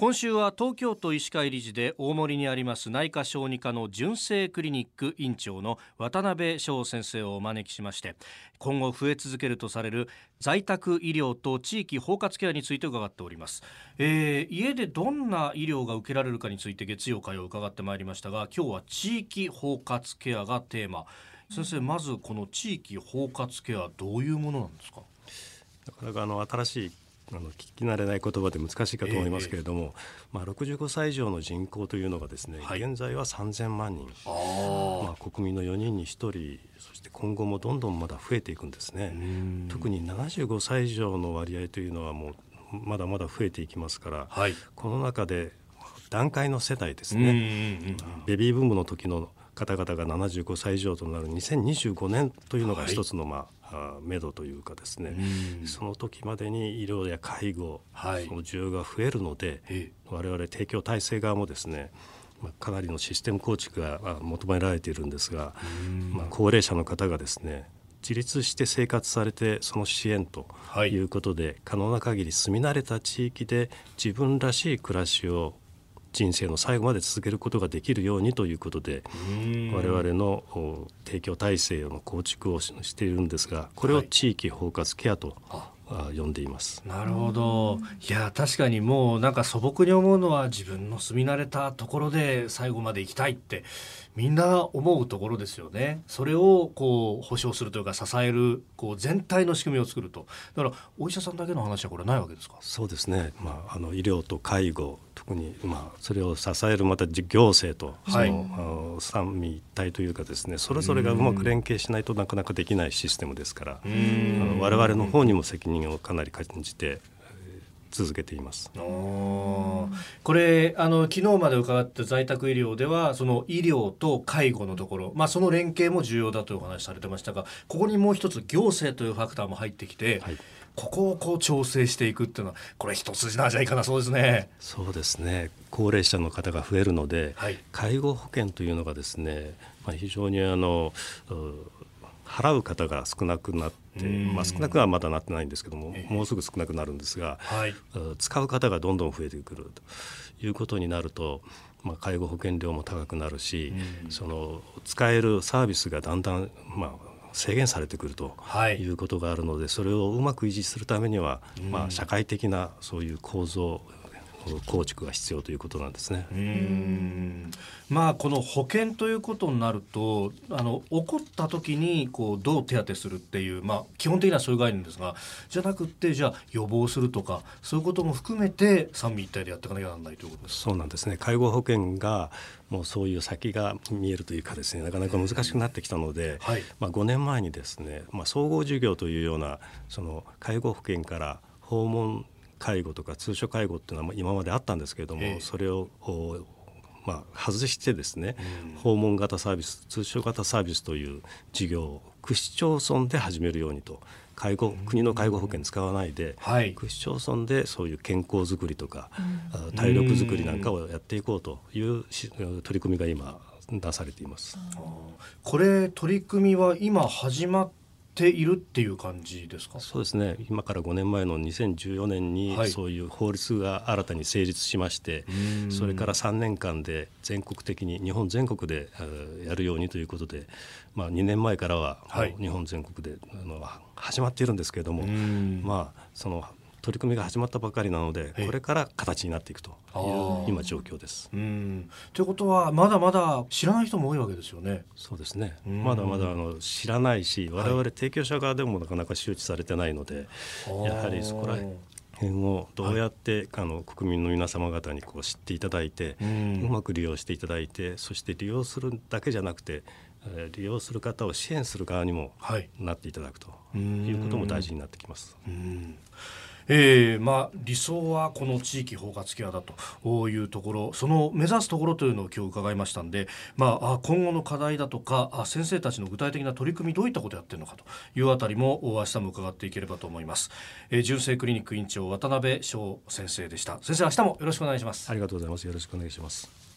今週は東京都医師会理事で大森にあります内科小児科の純正クリニック院長の渡辺翔先生をお招きしまして今後増え続けるとされる在宅医療と地域包括ケアについて伺っております、えー、家でどんな医療が受けられるかについて月曜会を伺ってまいりましたが今日は地域包括ケアがテーマ。先生まずこの地域包括ケアどういうものなんですか？なかなかあの新しいあの聞き慣れない言葉で難しいかと思いますけれども、えー、まあ、65歳以上の人口というのがですね、はい、現在は3000万人。まあ、国民の4人に1人そして今後もどんどんまだ増えていくんですね。特に75歳以上の割合というのはもうまだまだ増えていきますから、はい、この中で段階の世代ですね。ベビーブームの時の方々が75歳以上となる2025年というのが一つの、まあ、はい、目処というかですね、その時までに医療や介護、はい、その需要が増えるので我々提供体制側もですねかなりのシステム構築が求められているんですが、まあ、高齢者の方がですね自立して生活されてその支援とい。うことで、はい、可能な限り住み慣れた地域で自分らしい暮らしを人生の最後まで続けることができるようにということで我々の提供体制の構築をしているんですがこれを地域包括ケアと、呼んでいます。なるほど。いや確かにもうなんか素朴に思うのは自分の住み慣れたところで最後まで行きたいってみんな思うところですよね。それをこう保障するというか支えるこう全体の仕組みを作ると。だからお医者さんだけの話はこれないわけですか？そうですね、まあ、あの医療と介護特に、まあ、それを支えるまた行政とその、はい、三位一体というかですね。それぞれがうまく連携しないとなかなかできないシステムですからあの我々の方にも責任をかなり感じて続けています。これあの昨日まで伺った在宅医療ではその医療と介護のところ、まあ、その連携も重要だというお話されてましたがここにもう一つ行政というファクターも入ってきて、はい、ここをこう調整していくっていうのはこれ一筋縄じゃいかなそうですね。そうですね高齢者の方が増えるので、はい、介護保険というのがですね、まあ、非常にあの払う方が少なくなって、まあ、少なくはまだなってないんですけども、もうすぐ少なくなるんですが、はい、使う方がどんどん増えてくるということになると、まあ、介護保険料も高くなるし、その使えるサービスがだんだん、まあ、制限されてくるとい。うことがあるので、それをうまく維持するためには、まあ、社会的なそういう構造構築が必要ということなんですね。まあこの保険ということになるとあの起こった時にこうどう手当てするっていうまあ基本的にはそういう概念ですがじゃなくてじゃあ予防するとかそういうことも含めて三位一体でやっていかなきゃならないということですそうなんですね。介護保険がもうそういう先が見えるというかですねなかなか難しくなってきたので、はい、まあ5年前にですねまあ総合事業というようなその介護保険から訪問介護とか通所介護っていうのは今まであったんですけれども、えー、それをまあ、外してですね、うん、訪問型サービス通所型サービスという事業を区市町村で始めるようにと。介護国の介護保険使わないで、はい、区市町村でそういう健康づくりとか、うん、体力づくりなんかをやっていこうという取り組みが今出されています。これ取り組みは今始まっているっていう感じですか？そうですね。今から5年前の2014年にそういう法律が新たに成立しまして、はい、それから3年間で全国的に日本全国でやるようにということで、まあ、2年前からは日本全国であの始まっているんですけれども、まあその取り組みが始まったばかりなのでこれから形になっていくという今状況です。ということはまだまだ知らない人も多いわけですよね。そうですね。まだまだあの知らないし我々提供者側でもなかなか周知されてないので、はい、やはりそこら辺をどうやって、はい、あの国民の皆様方にこう知っていただいて、うまく利用していただいてそして利用するだけじゃなくて利用する方を支援する側にもなっていただくということも大事になってきます。うんえーまあ、理想はこの地域包括ケアだというところその目指すところというのを今日伺いましたんで、まあ、今後の課題だとか先生たちの具体的な取り組みどういったことをやってるのかというあたりも明日も伺っていければと思います、えー、純正クリニック院長渡辺翔先生でした。先生明日もよろしくお願いします。ありがとうございます。よろしくお願いします。